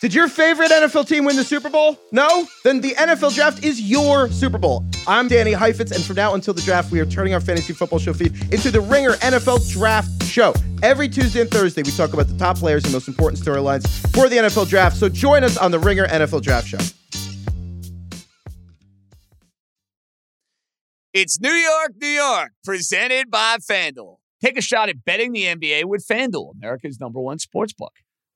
Did your favorite NFL team win the Super Bowl? No? Then the NFL Draft is your Super Bowl. I'm Danny Heifetz, and from now until the draft, we are turning our fantasy football show feed into the Ringer NFL Draft Show. Every Tuesday and Thursday, we talk about the top players and most important storylines for the NFL Draft. So join us on the Ringer NFL Draft Show. It's New York, New York, presented by FanDuel. Take a shot at betting the NBA with FanDuel, America's number one sports book.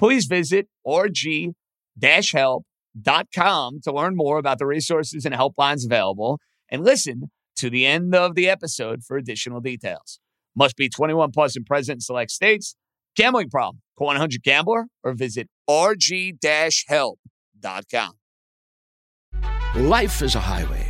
please visit rg-help.com to learn more about the resources and helplines available and listen to the end of the episode for additional details. Must be 21 plus and present in select states. Gambling problem? Call 100 Gambler or visit rg-help.com. Life is a highway,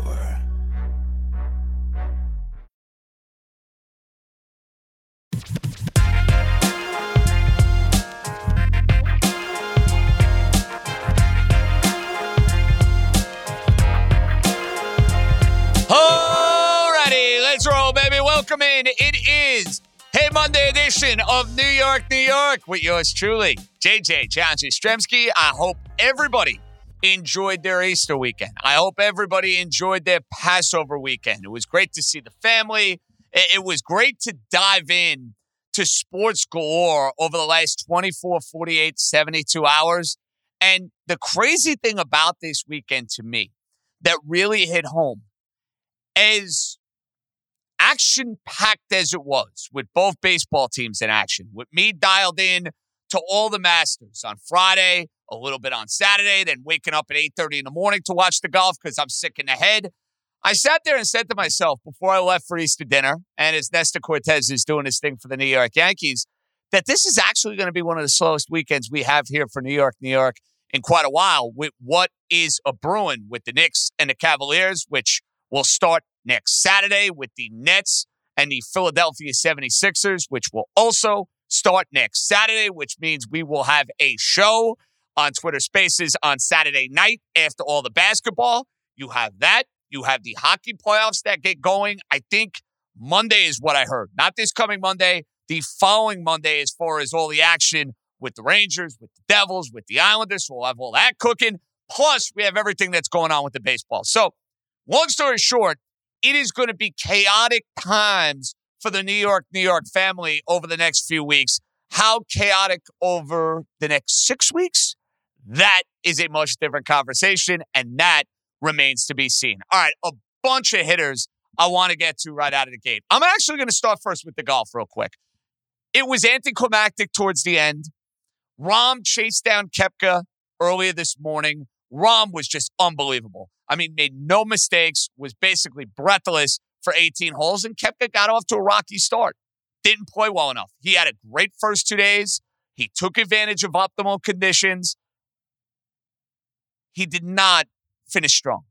Welcome in. It is Hey Monday edition of New York, New York with yours truly, JJ John Jastremski. I hope everybody enjoyed their Easter weekend. I hope everybody enjoyed their Passover weekend. It was great to see the family. It was great to dive in to sports galore over the last 24, 48, 72 hours. And the crazy thing about this weekend to me that really hit home as action packed as it was with both baseball teams in action, with me dialed in to all the Masters on Friday, a little bit on Saturday, then waking up at 8:30 in the morning to watch the golf because I'm sick in the head. I sat there and said to myself before I left for Easter dinner, and as Nestor Cortes is doing his thing for the New York Yankees, that this is actually going to be one of the slowest weekends we have here for New York, New York in quite a while with what is a brewing with the Knicks and the Cavaliers, which will start next Saturday with the Nets and the Philadelphia 76ers, which will also start next Saturday, which means we will have a show on Twitter Spaces on Saturday night after all the basketball. You have that. You have the hockey playoffs that get going. I think Monday is what I heard. Not this coming Monday, the following Monday, as far as all the action with the Rangers, with the Devils, with the Islanders. We'll have all that cooking. Plus, we have everything that's going on with the baseball. So, long story short, it is going to be chaotic times for the New York, New York family over the next few weeks. How chaotic over the next six weeks? That is a much different conversation, and that remains to be seen. All right, a bunch of hitters I want to get to right out of the gate. I'm actually going to start first with the golf real quick. It was anticlimactic towards the end. Rahm chased down Koepka earlier this morning. Rahm was just unbelievable. I mean, made no mistakes, was basically breathless for 18 holes, and Koepka got off to a rocky start. Didn't play well enough. He had a great first two days. He took advantage of optimal conditions. He did not finish strong.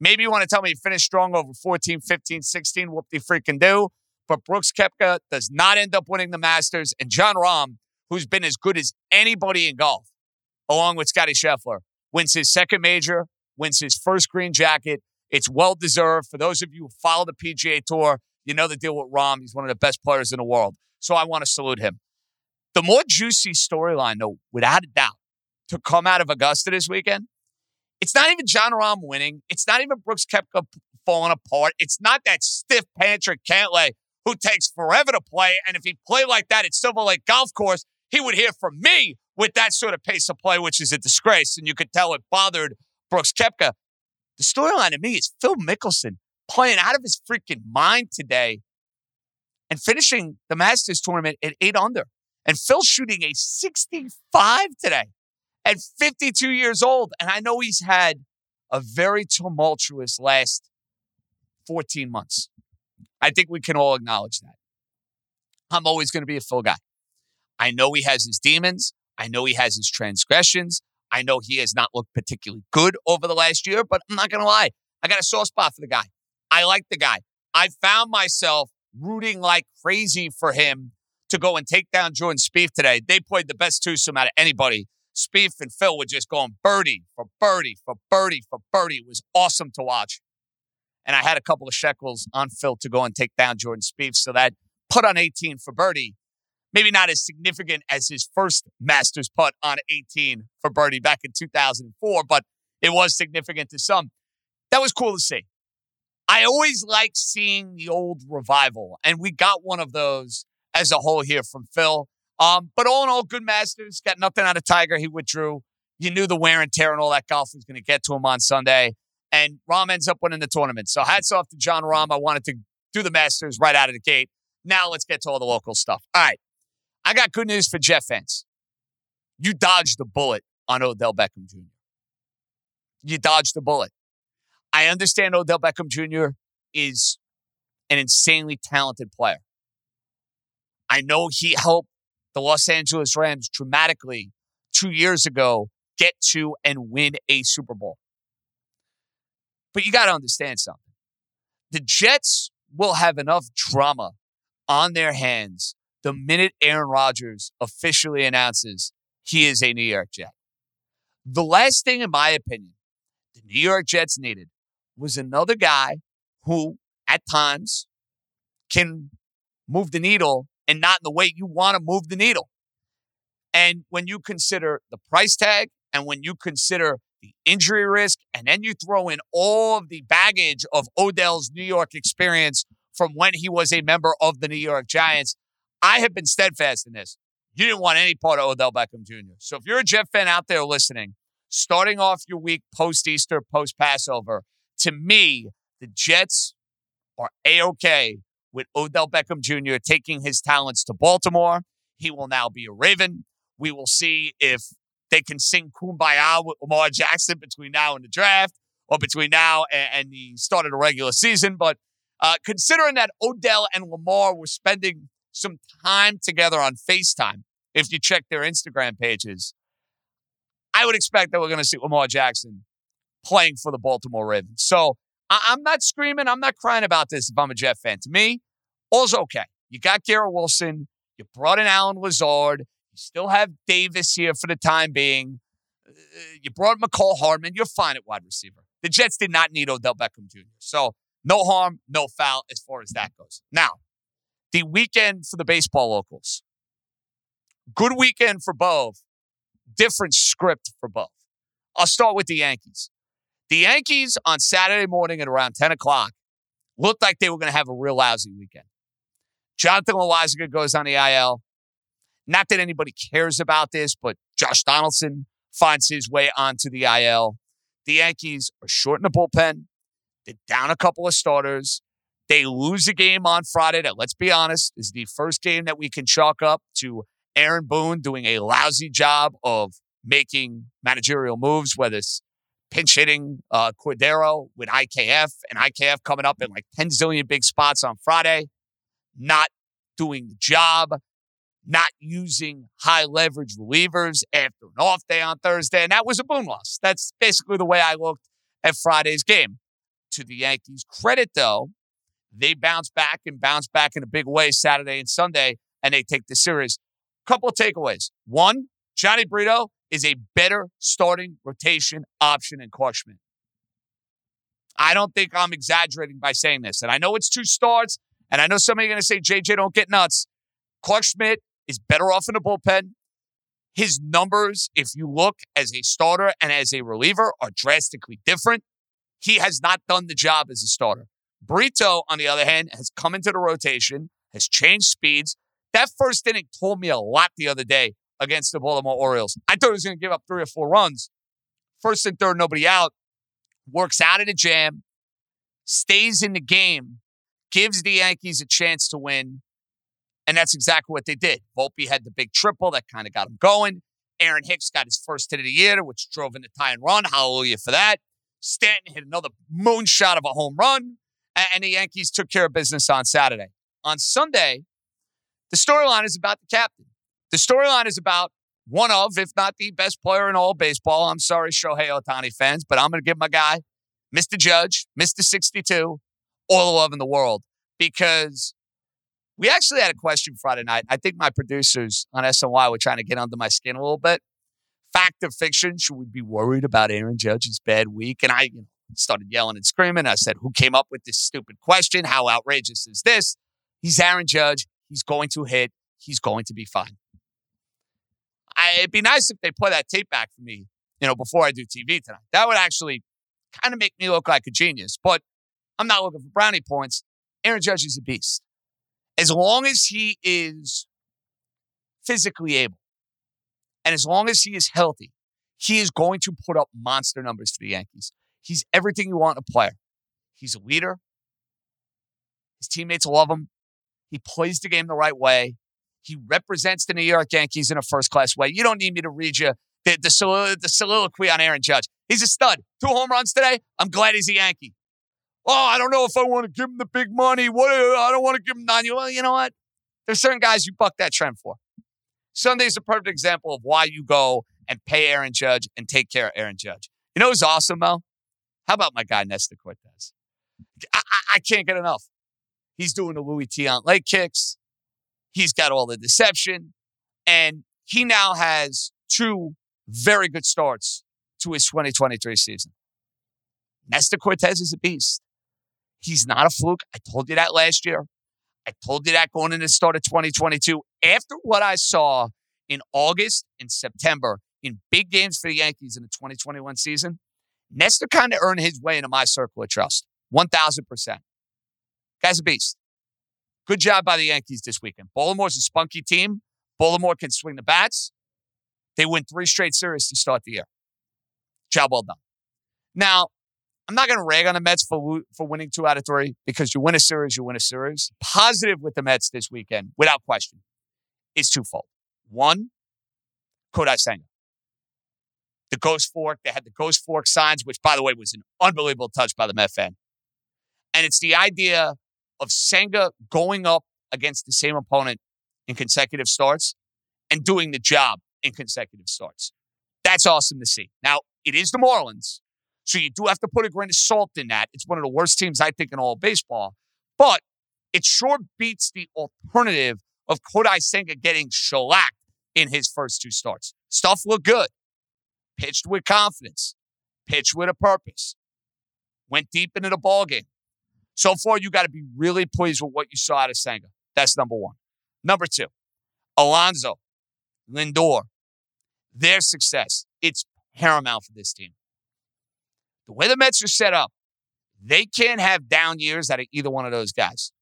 Maybe you want to tell me he finished strong over 14, 15, 16, whoop de freaking do. But Brooks Koepka does not end up winning the Masters. And Jon Rahm, who's been as good as anybody in golf, along with Scotty Scheffler, wins his second major, wins his first green jacket. It's well deserved. For those of you who follow the PGA Tour, you know the deal with Rahm. He's one of the best players in the world. So I want to salute him. The more juicy storyline, though, without a doubt, to come out of Augusta this weekend, it's not even Jon Rahm winning. It's not even Brooks Koepka falling apart. It's not that stiff Patrick Cantlay who takes forever to play. And if he played like that at Silver Lake Golf Course, he would hear from me with that sort of pace of play, which is a disgrace. And you could tell it bothered Brooks Koepka. The storyline to me is Phil Mickelson playing out of his freaking mind today and finishing the Masters tournament at eight under. And Phil shooting a 65 today at 52 years old. And I know he's had a very tumultuous last 14 months. I think we can all acknowledge that. I'm always going to be a Phil guy. I know he has his demons. I know he has his transgressions. I know he has not looked particularly good over the last year, but I'm not going to lie. I got a soft spot for the guy. I like the guy. I found myself rooting like crazy for him to go and take down Jordan Spieth today. They played the best twosome out of anybody. Spieth and Phil were just going birdie for birdie for birdie for birdie. It was awesome to watch. And I had a couple of shekels on Phil to go and take down Jordan Spieth. So that put on 18 for birdie, maybe not as significant as his first Masters putt on 18 for birdie back in 2004, but it was significant to some. That was cool to see. I always like seeing the old revival, and we got one of those as a whole here from Phil. Um, but all in all, good Masters. Got nothing out of Tiger. He withdrew. You knew the wear and tear and all that golf was going to get to him on Sunday. And Rahm ends up winning the tournament. So hats off to Jon Rahm. I wanted to do the Masters right out of the gate. Now let's get to all the local stuff. All right. I got good news for Jet fans. You dodged the bullet on Odell Beckham Jr. You dodged the bullet. I understand Odell Beckham Jr. is an insanely talented player. I know he helped the Los Angeles Rams dramatically two years ago get to and win a Super Bowl. But you got to understand something. The Jets will have enough drama on their hands the minute Aaron Rodgers officially announces he is a New York Jet. The last thing, in my opinion, the New York Jets needed was another guy who, at times, can move the needle and not in the way you want to move the needle. And when you consider the price tag and when you consider the injury risk, and then you throw in all of the baggage of Odell's New York experience from when he was a member of the New York Giants, I have been steadfast in this. You didn't want any part of Odell Beckham Jr. So if you're a Jet fan out there listening, starting off your week post Easter, post Passover, to me, the Jets are A OK with Odell Beckham Jr. taking his talents to Baltimore. He will now be a Raven. We will see if they can sing Kumbaya with Lamar Jackson between now and the draft or between now and, and the start of the regular season. But uh, considering that Odell and Lamar were spending some time together on FaceTime, if you check their Instagram pages, I would expect that we're going to see Lamar Jackson playing for the Baltimore Ravens. So I- am not screaming, I'm not crying about this if I'm a Jet fan. To me, all's okay. You got Garrett Wilson, you brought in Allen Lazard, you still have Davis here for the time being. Uh, you brought Mecole Hardman. You're fine at wide receiver. The Jets did not need Odell Beckham Jr. So no harm, no foul as far as that goes. Now, the weekend for the baseball locals. Good weekend for both. Different script for both. I'll start with the Yankees. The Yankees on Saturday morning at around 10 o'clock looked like they were going to have a real lousy weekend. Jonathan Loáisiga goes on the IL. Not that anybody cares about this, but Josh Donaldson finds his way onto the IL. The Yankees are short in the bullpen. They're down a couple of starters. They lose a game on Friday that, let's be honest, is the first game that we can chalk up to Aaron Boone doing a lousy job of making managerial moves, whether it's pinch hitting uh, Cordero with IKF and IKF coming up in like 10 zillion big spots on Friday, not doing the job, not using high leverage relievers after an off day on Thursday. And that was a boom loss. That's basically the way I looked at Friday's game. To the Yankees' credit, though, they bounce back and bounce back in a big way Saturday and Sunday, and they take the series. Couple of takeaways. One, Jhony Brito is a better starting rotation option than Schmidt. I don't think I'm exaggerating by saying this. And I know it's two starts, and I know some of you are going to say, JJ, don't get nuts. Clarke Schmidt is better off in the bullpen. His numbers, if you look as a starter and as a reliever, are drastically different. He has not done the job as a starter. Brito, on the other hand, has come into the rotation, has changed speeds. That first inning told me a lot the other day against the Baltimore Orioles. I thought he was going to give up three or four runs. First and third, nobody out. Works out of the jam, stays in the game, gives the Yankees a chance to win. And that's exactly what they did. Volpe had the big triple that kind of got him going. Aaron Hicks got his first hit of the year, which drove in the tie and run. Hallelujah for that. Stanton hit another moonshot of a home run. And the Yankees took care of business on Saturday. On Sunday, the storyline is about the captain. The storyline is about one of, if not the best player in all baseball. I'm sorry, Shohei Ohtani fans, but I'm going to give my guy, Mr. Judge, Mr. 62, all the love in the world because we actually had a question Friday night. I think my producers on SNY were trying to get under my skin a little bit. Fact or fiction? Should we be worried about Aaron Judge's bad week? And I you know, started yelling and screaming. I said, Who came up with this stupid question? How outrageous is this? He's Aaron Judge. He's going to hit. He's going to be fine. I, it'd be nice if they play that tape back for me, you know, before I do TV tonight. That would actually kind of make me look like a genius. But I'm not looking for brownie points. Aaron Judge is a beast. As long as he is physically able, and as long as he is healthy, he is going to put up monster numbers for the Yankees. He's everything you want in a player. He's a leader. His teammates love him. He plays the game the right way. He represents the New York Yankees in a first class way. You don't need me to read you the, the, solilo- the soliloquy on Aaron Judge. He's a stud. Two home runs today. I'm glad he's a Yankee. Oh, I don't know if I want to give him the big money. What? Uh, I don't want to give him nine. Well, you know what? There's certain guys you buck that trend for. Sunday's a perfect example of why you go and pay Aaron Judge and take care of Aaron Judge. You know who's awesome, Mo? How about my guy Nestor Cortes? I, I, I can't get enough. He's doing the Luis Tiant leg kicks. He's got all the deception. And he now has two very good starts to his 2023 season. Nestor Cortes is a beast. He's not a fluke. I told you that last year. I told you that going into the start of 2022. After what I saw in August and September in big games for the Yankees in the 2021 season, Nestor kind of earned his way into my circle of trust. 1000%. Guy's a beast. Good job by the Yankees this weekend. Baltimore's a spunky team. Baltimore can swing the bats. They win three straight series to start the year. Job well done. Now, I'm not going to rag on the Mets for for winning two out of three because you win a series, you win a series. Positive with the Mets this weekend, without question, is twofold. One, Kodai Senga. The Ghost Fork, they had the Ghost Fork signs, which, by the way, was an unbelievable touch by the Met fan. And it's the idea of Senga going up against the same opponent in consecutive starts and doing the job in consecutive starts. That's awesome to see. Now, it is the Marlins, so you do have to put a grain of salt in that. It's one of the worst teams, I think, in all baseball. But it sure beats the alternative of Kodai Senga getting shellacked in his first two starts. Stuff looked good. Pitched with confidence. Pitched with a purpose. Went deep into the ball game. So far, you got to be really pleased with what you saw out of Senga. That's number one. Number two, Alonso, Lindor, their success. It's paramount for this team. The way the Mets are set up, they can't have down years out of either one of those guys.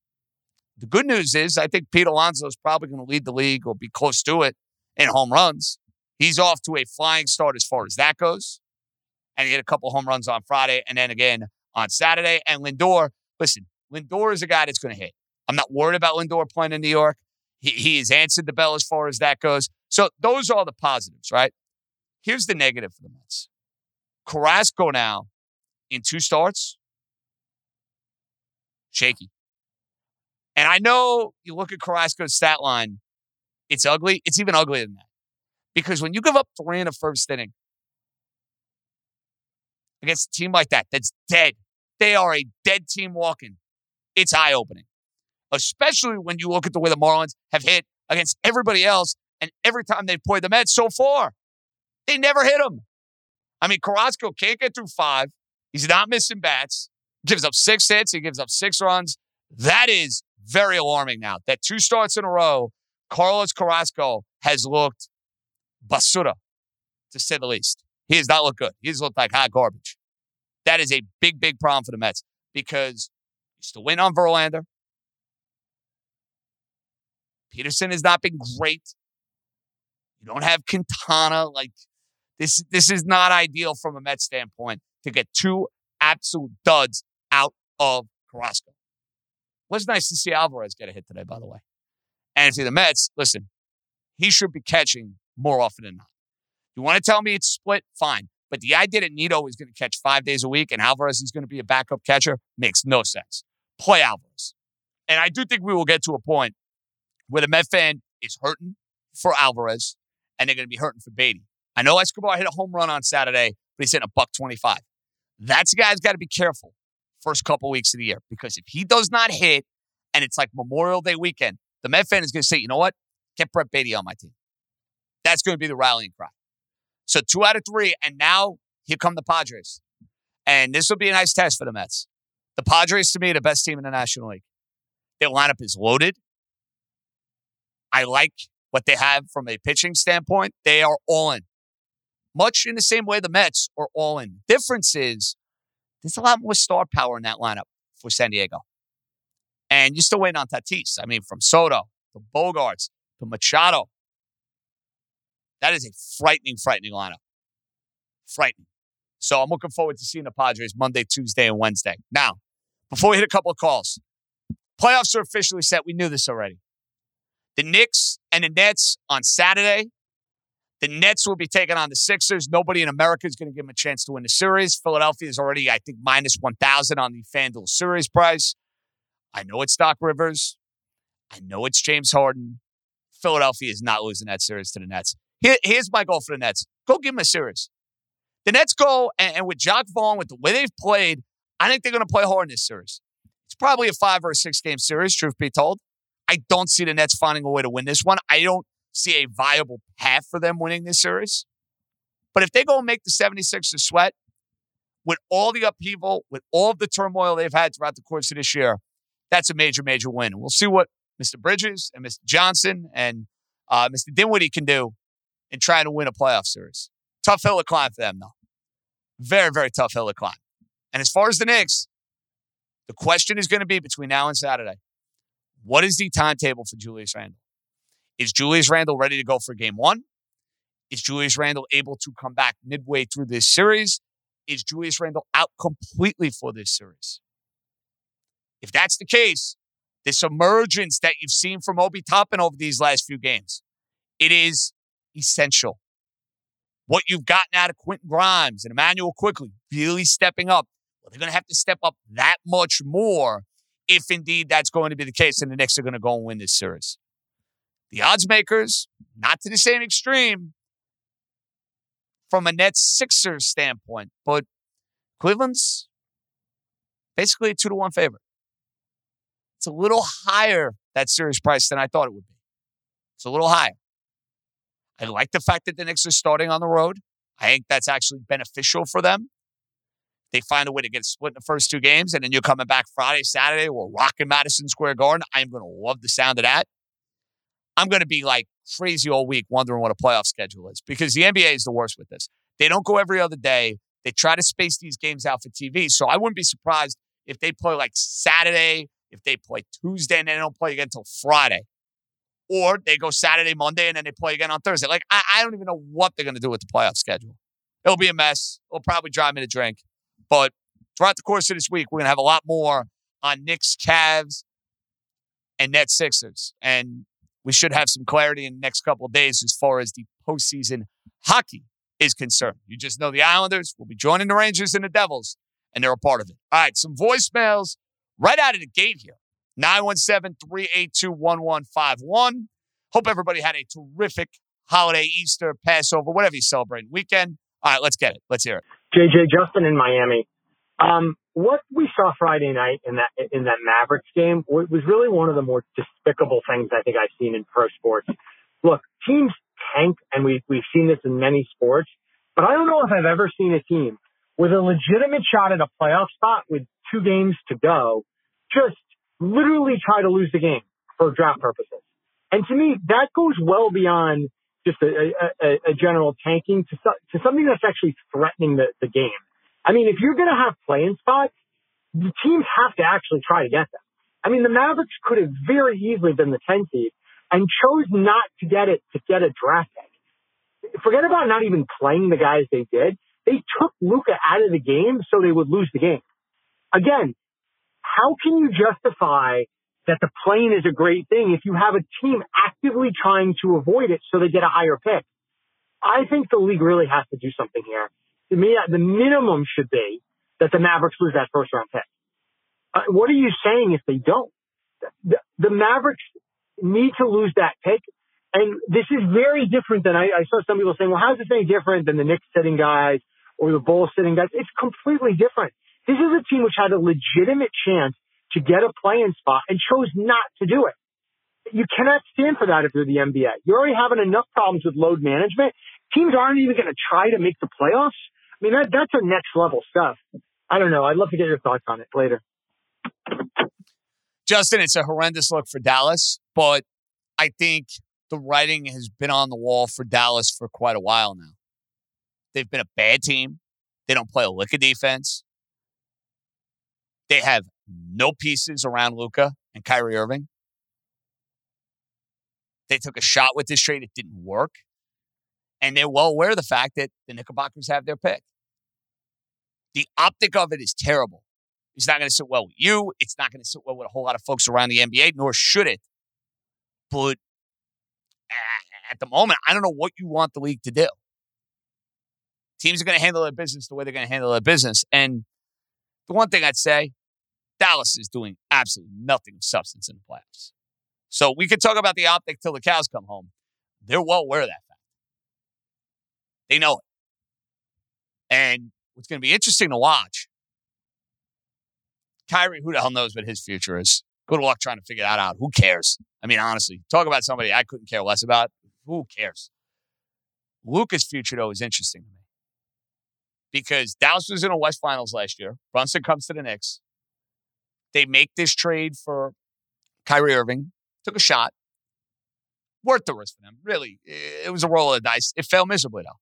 The good news is, I think Pete Alonso is probably going to lead the league or be close to it in home runs. He's off to a flying start as far as that goes. And he hit a couple home runs on Friday and then again on Saturday. And Lindor, listen, Lindor is a guy that's going to hit. I'm not worried about Lindor playing in New York. He, he has answered the bell as far as that goes. So those are the positives, right? Here's the negative for the Mets. Carrasco now in two starts, shaky. And I know you look at Carrasco's stat line, it's ugly. It's even uglier than that. Because when you give up three in the first inning against a team like that, that's dead, they are a dead team walking. It's eye opening, especially when you look at the way the Marlins have hit against everybody else. And every time they've played the Mets so far, they never hit them. I mean, Carrasco can't get through five. He's not missing bats. Gives up six hits. He gives up six runs. That is very alarming now. That two starts in a row, Carlos Carrasco has looked basura, to say the least. He has not looked good. He He's looked like hot garbage. That is a big, big problem for the Mets because you still win on Verlander. Peterson has not been great. You don't have Quintana. Like this, this is not ideal from a Mets standpoint to get two absolute duds out of Carrasco. It was nice to see Alvarez get a hit today, by the way. And to the Mets, listen, he should be catching more often than not. You want to tell me it's split? Fine. But the idea that Nido is going to catch five days a week and Alvarez is going to be a backup catcher makes no sense. play Alvarez. And I do think we will get to a point where the Met fan is hurting for Alvarez and they're going to be hurting for Baty. I know Escobar hit a home run on Saturday, but he's hitting a buck 25. That's a guy's got to be careful first couple weeks of the year because if he does not hit and it's like Memorial Day weekend, the Met fan is going to say, you know what? Get Brett Baty on my team. That's going to be the rallying cry. So two out of three, and now here come the Padres. And this will be a nice test for the Mets. The Padres, to me, are the best team in the National League. Their lineup is loaded. I like what they have from a pitching standpoint. They are all in. Much in the same way the Mets are all in. Difference is there's a lot more star power in that lineup for San Diego. And you're still waiting on Tatis. I mean, from Soto to Bogaerts to Machado. That is a frightening, frightening lineup. Frightening. So I'm looking forward to seeing the Padres Monday, Tuesday, and Wednesday. Now, before we hit a couple of calls, playoffs are officially set. We knew this already. The Knicks and the Nets on Saturday. The Nets will be taking on the Sixers. Nobody in America is going to give them a chance to win the series. Philadelphia is already, I think, minus 1,000 on the FanDuel series price. I know it's Doc Rivers. I know it's James Harden. Philadelphia is not losing that series to the Nets. Here, here's my goal for the Nets. Go give them a series. The Nets go, and, and with Jacque Vaughn, with the way they've played, I think they're going to play hard in this series. It's probably a five or a six game series, truth be told. I don't see the Nets finding a way to win this one. I don't see a viable path for them winning this series. But if they go and make the 76ers sweat, with all the upheaval, with all the turmoil they've had throughout the course of this year, that's a major, major win. We'll see what Mr. Bridges and Mr. Johnson and uh, Mr. Dinwiddie can do in trying to win a playoff series. Tough hill to climb for them, though. Very, very tough hill to climb. And as far as the Knicks, the question is going to be between now and Saturday what is the timetable for Julius Randle? Is Julius Randle ready to go for game one? Is Julius Randle able to come back midway through this series? Is Julius Randle out completely for this series? If that's the case, this emergence that you've seen from Obi Toppin over these last few games, it is essential. What you've gotten out of Quentin Grimes and Immanuel Quickley really stepping up. Well, they're going to have to step up that much more if indeed that's going to be the case and the Knicks are going to go and win this series. The odds makers, not to the same extreme from a Nets Sixers standpoint, but Cleveland's basically a two to one favorite. It's a little higher, that series price, than I thought it would be. It's a little higher. I like the fact that the Knicks are starting on the road. I think that's actually beneficial for them. They find a way to get split in the first two games, and then you're coming back Friday, Saturday, we're rocking Madison Square Garden. I'm going to love the sound of that. I'm going to be like crazy all week wondering what a playoff schedule is because the NBA is the worst with this. They don't go every other day. They try to space these games out for TV. So I wouldn't be surprised if they play like Saturday, if they play Tuesday and they don't play again until Friday. Or they go Saturday, Monday, and then they play again on Thursday. Like, I, I don't even know what they're going to do with the playoff schedule. It'll be a mess. It'll probably drive me to drink. But throughout the course of this week, we're going to have a lot more on Knicks, Cavs, and Net Sixers. And we should have some clarity in the next couple of days as far as the postseason hockey is concerned. You just know the Islanders will be joining the Rangers and the Devils, and they're a part of it. All right, some voicemails right out of the gate here 917 382 1151. Hope everybody had a terrific holiday, Easter, Passover, whatever you celebrate weekend. All right, let's get it. Let's hear it. JJ Justin in Miami. Um, what we saw Friday night in that in that Mavericks game was really one of the more despicable things I think I've seen in pro sports. Look, teams tank, and we we've seen this in many sports, but I don't know if I've ever seen a team with a legitimate shot at a playoff spot with two games to go, just literally try to lose the game for draft purposes. And to me, that goes well beyond just a, a, a general tanking to, to something that's actually threatening the, the game. I mean, if you're going to have playing spots, the teams have to actually try to get them. I mean, the Mavericks could have very easily been the 10 seed and chose not to get it to get a draft pick. Forget about not even playing the guys they did. They took Luka out of the game so they would lose the game. Again, how can you justify that the plane is a great thing if you have a team actively trying to avoid it so they get a higher pick. I think the league really has to do something here. To me, the minimum should be that the Mavericks lose that first round pick. Uh, what are you saying if they don't? The, the Mavericks need to lose that pick. And this is very different than I, I saw some people saying, well, how's this any different than the Knicks sitting guys or the Bulls sitting guys? It's completely different. This is a team which had a legitimate chance to get a playing spot and chose not to do it. You cannot stand for that if you're the NBA. You're already having enough problems with load management. Teams aren't even going to try to make the playoffs. I mean, that, that's a next level stuff. I don't know. I'd love to get your thoughts on it later. Justin, it's a horrendous look for Dallas, but I think the writing has been on the wall for Dallas for quite a while now. They've been a bad team. They don't play a lick of defense. They have no pieces around Luka and Kyrie Irving. They took a shot with this trade. It didn't work. And they're well aware of the fact that the Knickerbockers have their pick. The optic of it is terrible. It's not going to sit well with you. It's not going to sit well with a whole lot of folks around the NBA, nor should it. But at the moment, I don't know what you want the league to do. Teams are going to handle their business the way they're going to handle their business. And the one thing I'd say, Dallas is doing absolutely nothing of substance in the playoffs. So we could talk about the optic till the cows come home. They're well aware of that fact. They know it. And what's going to be interesting to watch, Kyrie, who the hell knows what his future is? Good luck trying to figure that out. Who cares? I mean, honestly, talk about somebody I couldn't care less about. Who cares? Luka's future, though, is interesting to me because Dallas was in a West Finals last year. Brunson comes to the Knicks. They make this trade for Kyrie Irving. Took a shot. Worth the risk for them. Really, it was a roll of the dice. It fell miserably, though.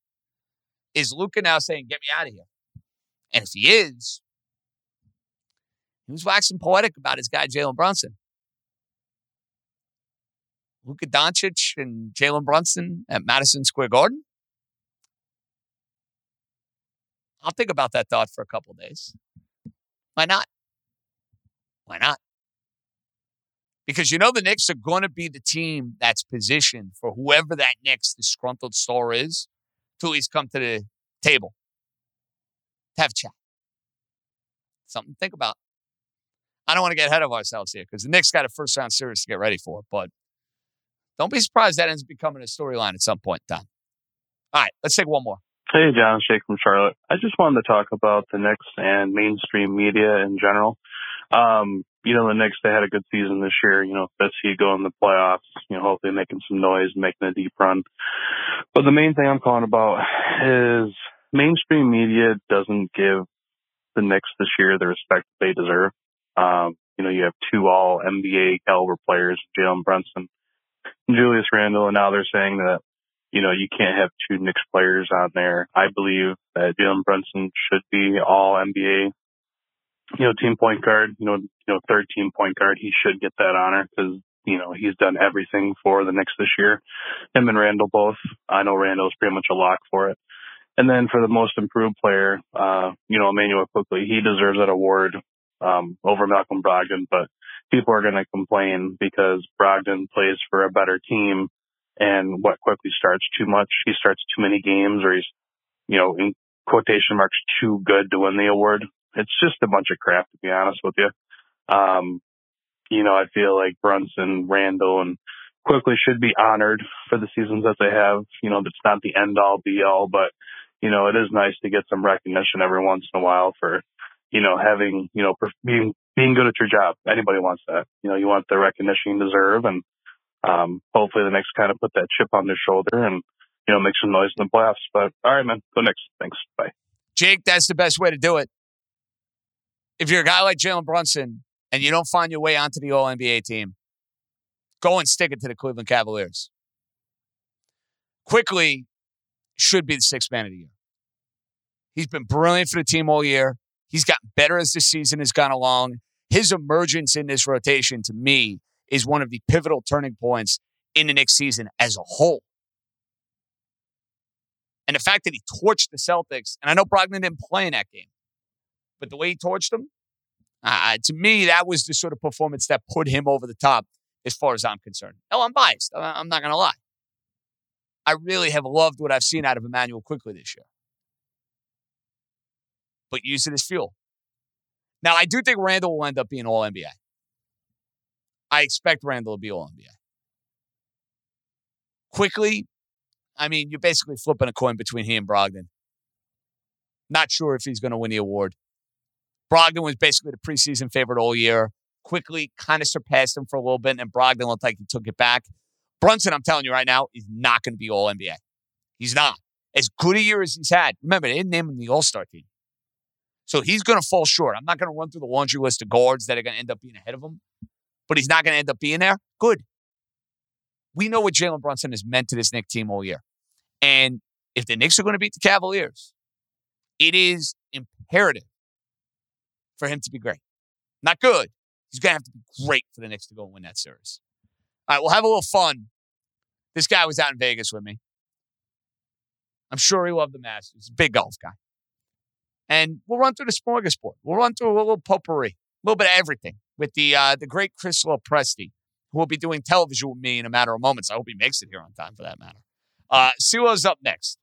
Is Luka now saying, get me out of here? And if he is, he was waxing poetic about his guy, Jalen Brunson. Luka Doncic and Jalen Brunson at Madison Square Garden? I'll think about that thought for a couple days. Why not? Why not? Because you know the Knicks are going to be the team that's positioned for whoever that next disgruntled star is to at least come to the table to have chat. Something to think about. I don't want to get ahead of ourselves here because the Knicks got a first round series to get ready for, but don't be surprised that ends up becoming a storyline at some point in time. All right, let's take one more. Hey, John Shake from Charlotte. I just wanted to talk about the Knicks and mainstream media in general. Um, you know, the Knicks, they had a good season this year. You know, let's see go in the playoffs, you know, hopefully making some noise, making a deep run. But the main thing I'm calling about is mainstream media doesn't give the Knicks this year the respect they deserve. Um, you know, you have two all NBA caliber players, Jalen Brunson and Julius Randle, and now they're saying that you know you can't have two Knicks players on there. I believe that Jalen Brunson should be all NBA, you know, team point guard. You know, you know, third team point guard. He should get that honor because you know he's done everything for the Knicks this year. Him and Randle both. I know Randle's pretty much a lock for it. And then for the most improved player, uh, you know, Immanuel Quickley, he deserves that award um, over Malcolm Brogdon, but people are going to complain because Brogdon plays for a better team and what Quickley starts too much. He starts too many games or he's, you know, in quotation marks, too good to win the award. It's just a bunch of crap, to be honest with you. Um, you know, I feel like Brunson, Randle, and Quickley should be honored for the seasons that they have. You know, it's not the end all be all, but you know, it is nice to get some recognition every once in a while for, you know, having, you know, being being good at your job. Anybody wants that. You know, you want the recognition you deserve, and um, hopefully the Knicks kind of put that chip on their shoulder and you know make some noise in the playoffs. But all right, man, go Knicks. Thanks. Bye. Jake, that's the best way to do it. If you're a guy like Jalen Brunson and you don't find your way onto the All NBA team, go and stick it to the Cleveland Cavaliers. Quickley should be the sixth man of the year. He's been brilliant for the team all year. He's gotten better as the season has gone along his emergence in this rotation to me is one of the pivotal turning points in the next season as a whole. And the fact that he torched the Celtics, and I know Brogdon didn't play in that game, but the way he torched them, uh, to me, that was the sort of performance that put him over the top as far as I'm concerned. Oh, I'm biased. I'm not going to lie. I really have loved what I've seen out of Immanuel Quickley this year. But use it as fuel. Now, I do think Randle will end up being all NBA. I expect Randle to be all NBA. Quickley, I mean, you're basically flipping a coin between he and Brogdon. Not sure if he's going to win the award. Brogdon was basically the preseason favorite all year. Quickley kind of surpassed him for a little bit, and Brogdon looked like he took it back. Brunson, I'm telling you right now, is not going to be all NBA. He's not. As good a year as he's had. Remember, they didn't name him the All Star team. So he's going to fall short. I'm not going to run through the laundry list of guards that are going to end up being ahead of him, but he's not going to end up being there. Good. We know what Jalen Brunson has meant to this Knicks team all year. And if the Knicks are going to beat the Cavaliers, it is imperative for him to be great. Not good. He's going to have to be great for the Knicks to go and win that series. All right, we'll have a little fun. This guy was out in Vegas with me. I'm sure he loved the Masters. Big golf guy. And we'll run through the smorgasbord. We'll run through a little potpourri, a little bit of everything with the uh, the great Chris Lopresti, who will be doing television with me in a matter of moments. I hope he makes it here on time for that matter. Uh, C-Lo's up next.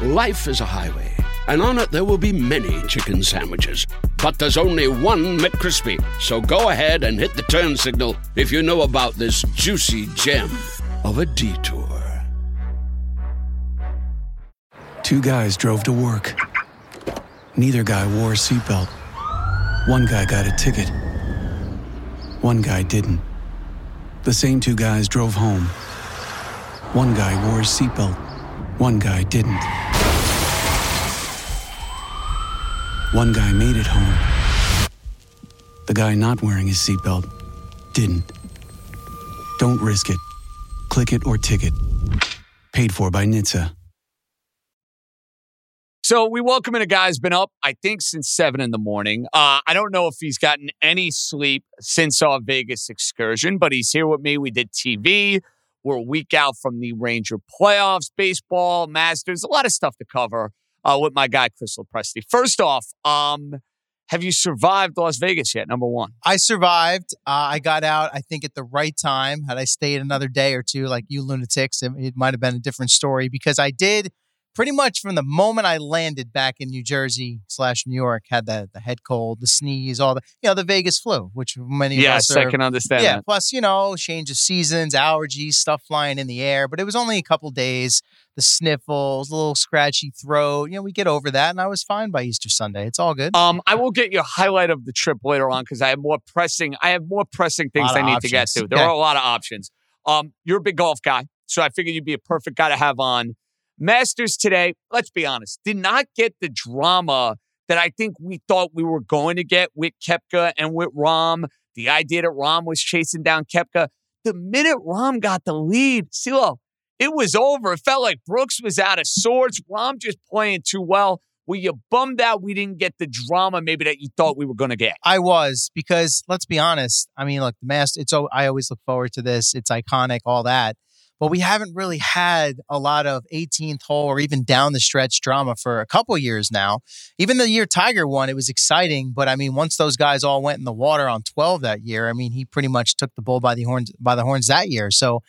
Life is a highway, and on it there will be many chicken sandwiches. But there's only one McCrispy. So go ahead and hit the turn signal if you know about this juicy gem of a detour. Two guys drove to work. Neither guy wore a seatbelt. One guy got a ticket. One guy didn't. The same two guys drove home. One guy wore a seatbelt. One guy didn't. One guy made it home. The guy not wearing his seatbelt didn't. Don't risk it. Click it or ticket. Paid for by NHTSA. So we welcome in a guy who's been up, I think, since seven in the morning. Uh, I don't know if he's gotten any sleep since our Vegas excursion, but he's here with me. We did TV. We're a week out from the Ranger playoffs, baseball, Masters, a lot of stuff to cover uh, with my guy Chris Lopresti. First off, um, have you survived Las Vegas yet? Number one. I survived. Uh, I got out, I think, at the right time. Had I stayed another day or two, like you lunatics, it, it might have been a different story because I did pretty much from the moment I landed back in New Jersey slash New York, had the the head cold, the sneeze, all the you know the Vegas flu, which many yes, of us are, I can understand. Yeah, that. plus you know change of seasons, allergies, stuff flying in the air. But it was only a couple days. The sniffles, a little scratchy throat. You know, we get over that, and I was fine by Easter Sunday. It's all good. Um, I will get you a highlight of the trip later on because I have more pressing. I have more pressing things I need to get to. There Yeah. are a lot of options. Um, you're a big golf guy, so I figured you'd be a perfect guy to have on. Masters today, let's be honest, did not get the drama that I think we thought we were going to get with Koepka and with Rahm. The idea that Rahm was chasing down Koepka. The minute Rahm got the lead, C-Lo, it was over. It felt like Brooks was out of sorts. Rom just playing too well. Were you bummed out we didn't get the drama maybe that you thought we were going to get? I was because let's be honest. I mean, look, the master. It's I always look forward to this. It's iconic, all that. But we haven't really had a lot of 18th hole or even down the stretch drama for a couple years now. Even the year Tiger won, it was exciting. But I mean, once those guys all went in the water on 12 that year, I mean, he pretty much took the bull by the horns by the horns that year. So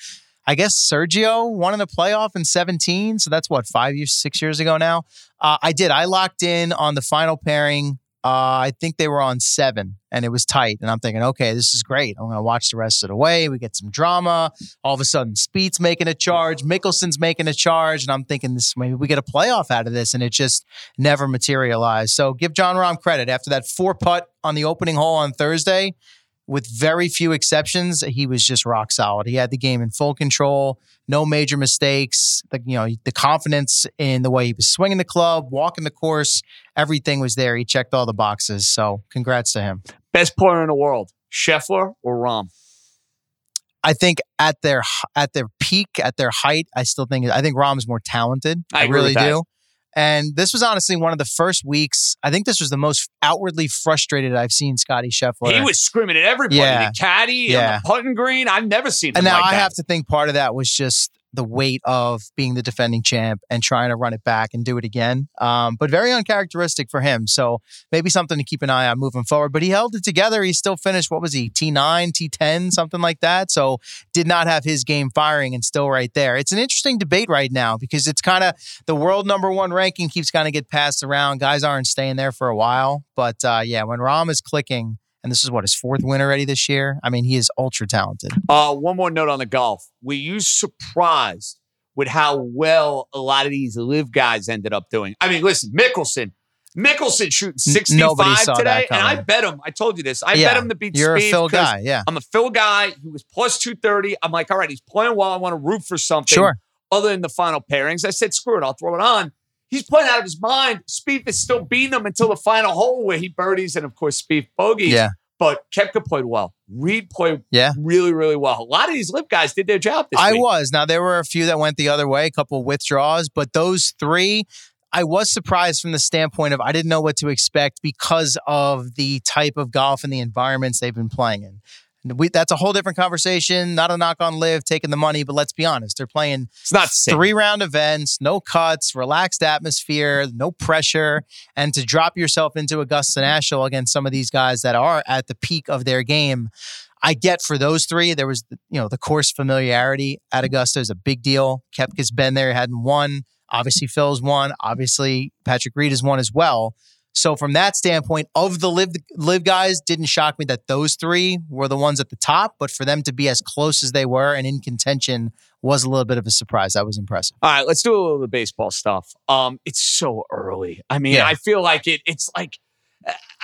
I guess Sergio won in the playoff in 17. So that's what, five years, six years ago now? Uh, I did. I locked in on the final pairing. Uh, I think they were on seven and it was tight. And I'm thinking, okay, this is great. I'm going to watch the rest of the way. We get some drama. All of a sudden, Spieth's making a charge. Mickelson's making a charge. And I'm thinking, this maybe we get a playoff out of this. And it just never materialized. So give Jon Rahm credit. After that four putt on the opening hole on Thursday, with very few exceptions, he was just rock solid. He had the game in full control, no major mistakes. The, you know, the confidence in the way he was swinging the club, walking the course, everything was there. He checked all the boxes. So, congrats to him. Best player in the world, Scheffler or Rahm? I think at their at their peak, at their height, I still think I think Rahm is more talented. I I, really do. And this was honestly one of the first weeks. I think this was the most outwardly frustrated I've seen Scotty Scheffler. He was screaming at everybody. Yeah. The caddy Yeah. on the putting green. I've never seen him And now like I that. have to think part of that was just the weight of being the defending champ and trying to run it back and do it again. Um, but very uncharacteristic for him. So maybe something to keep an eye on moving forward. But he held it together. He still finished, what was he, T9, T10, something like that. So did not have his game firing and still right there. It's an interesting debate right now because it's kind of the world number one ranking keeps kind of get passed around. Guys aren't staying there for a while. But uh, yeah, when Rahm is clicking, and this is what his fourth win already this year. I mean, he is ultra talented. Uh, one more note on the golf. Were you surprised with how well a lot of these live guys ended up doing? I mean, listen, Mickelson. Mickelson shooting 65 today, and I bet him. I told you this. I yeah, bet him to beat You're Spieth a Phil guy, yeah. I'm a Phil guy. He was plus 230. I'm like, all right, he's playing well. I want to root for something. Sure. Other than the final pairings, I said, screw it. I'll throw it on. He's playing out of his mind. Spieth is still beating him until the final hole where he birdies and, of course, Spieth bogeys. Yeah. But Koepka played well. Reed played yeah. really, really well. A lot of these LIV guys did their job this I week. was. Now, there were a few that went the other way, a couple withdrawals, but those three, I was surprised from the standpoint of I didn't know what to expect because of the type of golf and the environments they've been playing in. We, that's a whole different conversation. Not a knock on LIV taking the money, but let's be honest, they're playing it's not three round events, no cuts, relaxed atmosphere, no pressure, and to drop yourself into Augusta National against some of these guys that are at the peak of their game. I get for those three, there was you know the course familiarity at Augusta is a big deal. Koepka's been there, hadn't won. Obviously, Phil's won. Obviously, Patrick Reed has won as well. So from that standpoint, of the live LIV guys, didn't shock me that those three were the ones at the top, but for them to be as close as they were and in contention was a little bit of a surprise. That was impressive. All right, let's do a little of the baseball stuff. Um, it's so early. I mean, yeah. I feel like it. It's like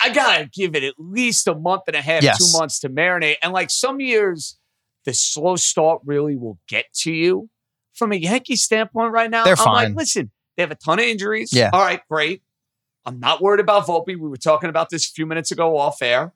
I gotta give it at least a month and a half, yes. two months to marinate. And like some years, the slow start really will get to you. From a Yankee standpoint, right now, they're I'm fine. like, listen, they have a ton of injuries. Yeah. All right, great. I'm not worried about Volpe. We were talking about this a few minutes ago off air.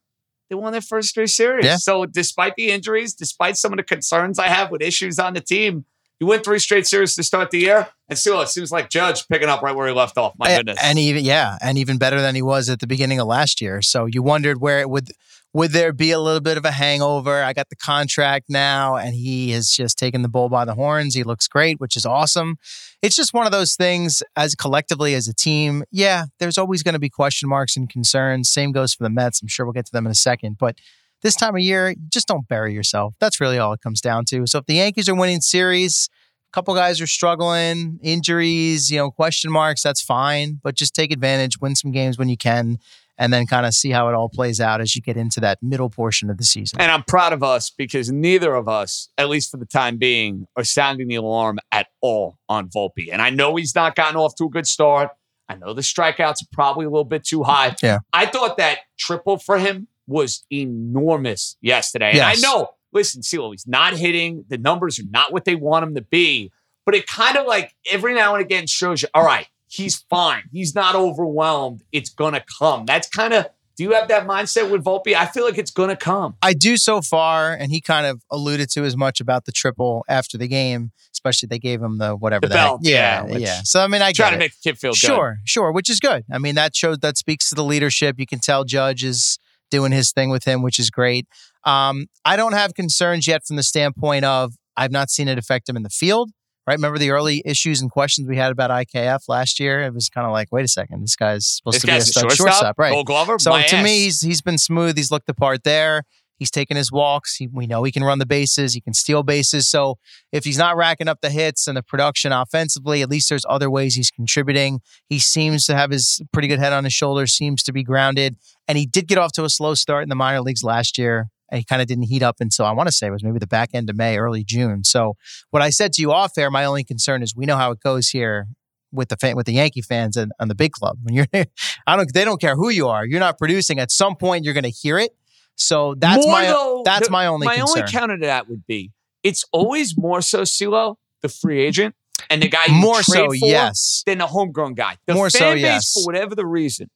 They won their first three series. Yeah. So despite the injuries, despite some of the concerns I have with issues on the team, you win three straight series to start the year. And still, it seems like Judge picking up right where he left off. My goodness. And even yeah, and even better than he was at the beginning of last year. So you wondered where it would would there be a little bit of a hangover? I got the contract now, and he has just taken the bull by the horns. He looks great, which is awesome. It's just one of those things as collectively as a team. Yeah, there's always going to be question marks and concerns. Same goes for the Mets. I'm sure we'll get to them in a second. But this time of year, just don't bury yourself. That's really all it comes down to. So if the Yankees are winning series, a couple guys are struggling, injuries, you know, question marks, that's fine. But just take advantage, win some games when you can and then kind of see how it all plays out as you get into that middle portion of the season. And I'm proud of us because neither of us, at least for the time being, are sounding the alarm at all on Volpe. And I know he's not gotten off to a good start. I know the strikeouts are probably a little bit too high. Yeah. I thought that triple for him was enormous yesterday. Yes. And I know, listen, C-Lo, he's not hitting. The numbers are not what they want him to be. But it kind of like every now and again shows you, all right, he's fine. He's not overwhelmed. It's going to come. That's kind of, do you have that mindset with Volpe? I feel like it's going to come. I do so far. And he kind of alluded to as much about the triple after the game, especially they gave him the whatever the, the belt. Yeah. Yeah. yeah. So, I mean, I try to make the kid feel good. Sure. Sure. Which is good. I mean, that shows, that speaks to the leadership. You can tell Judge is doing his thing with him, which is great. Um, I don't have concerns yet from the standpoint of I've not seen it affect him in the field right? Remember the early issues and questions we had about IKF last year? It was kind of like, wait a second, this guy's supposed this to be a guy's shortstop, shortstop, right? Gold Glover. So to ass. me, he's he's been smooth. He's looked the part there. He's taken his walks. He, we know he can run the bases. He can steal bases. So if he's not racking up the hits and the production offensively, at least there's other ways he's contributing. He seems to have his pretty good head on his shoulders. Seems to be grounded, and he did get off to a slow start in the minor leagues last year he kind of didn't heat up until I want to say it was maybe the back end of May, early June. So what I said to you off air, my only concern is we know how it goes here with the fan, with the Yankee fans and on the big club. When you're, I don't, they don't care who you are. You're not producing. At some point, you're going to hear it. So that's more my uh, though, that's the, my only my concern. only counter to that would be it's always more so C-Lo, the free agent, and the guy more so, yes, than the homegrown guy. The more fan so, base, yes. for whatever the reason,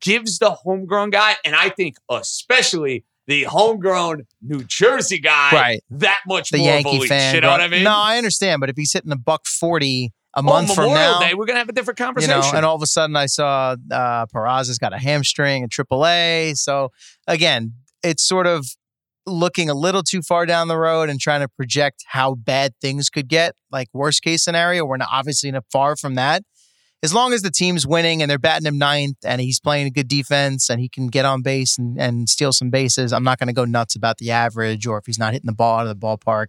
gives the homegrown guy, and I think especially the homegrown New Jersey guy, right. that much the more Yankee bullied. fan. You know what I mean? No, I understand, but if he's hitting a buck forty a oh, month from now, Day, we're gonna have a different you conversation. know, and all of a sudden I saw uh, Peraza's got a hamstring and AAA. So again, it's sort of looking a little too far down the road and trying to project how bad things could get, like worst case scenario. We're not obviously not far from that. As long as the team's winning and they're batting him ninth and he's playing a good defense and he can get on base and, and steal some bases, I'm not going to go nuts about the average or if he's not hitting the ball out of the ballpark.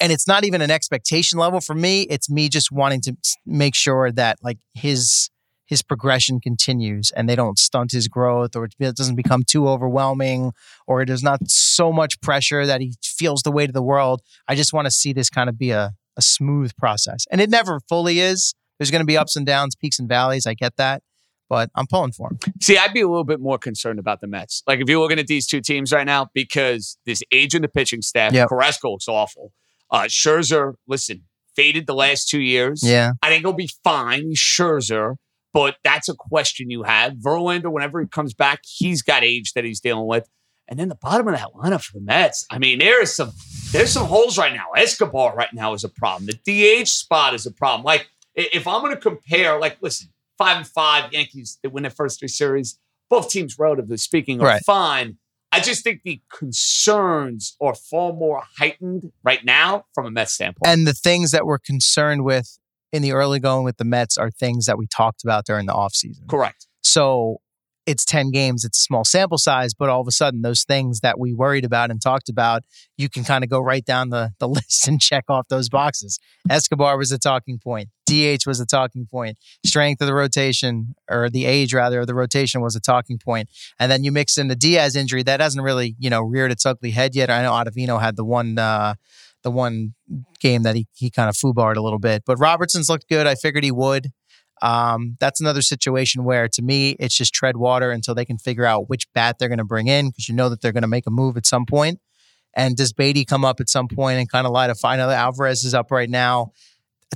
And it's not even an expectation level for me. It's me just wanting to make sure that like his his progression continues and they don't stunt his growth or it doesn't become too overwhelming or there's not so much pressure that he feels the weight of the world. I just want to see this kind of be a, a smooth process. And it never fully is. There's going to be ups and downs, peaks and valleys. I get that. But I'm pulling for him. See, I'd be a little bit more concerned about the Mets. Like if you're looking at these two teams right now, because this age in the pitching staff, Yep. Carrasco looks awful. Uh, Scherzer, listen, faded the last two years. Yeah. I think he'll be fine. Scherzer, but that's a question you have. Verlander, whenever he comes back, he's got age that he's dealing with. And then the bottom of that lineup for the Mets. I mean, there is some there's some holes right now. Escobar right now is a problem. The DH spot is a problem. Like if I'm going to compare, like listen, five and five Yankees that win their first three series. Both teams, relatively speaking, are Right. fine. I just think the concerns are far more heightened right now from a Mets standpoint. And the things that we're concerned with in the early going with the Mets are things that we talked about during the offseason. Correct. So it's 10 games, it's small sample size, but all of a sudden, those things that we worried about and talked about, you can kind of go right down the, the list and check off those boxes. Escobar was a talking point, DH was a talking point, strength of the rotation, or the age rather, of the rotation was a talking point. And then you mix in the Diaz injury that hasn't really, you know, reared its ugly head yet. I know Ottavino had the one, uh, the one game that he, he kind of foobarred a little bit, but Robertson's looked good. I figured he would. Um, that's another situation where, to me, it's just tread water until they can figure out which bat they're going to bring in because you know that they're going to make a move at some point. And does Baty come up at some point and kind of fire? I know that Alvarez is up right now.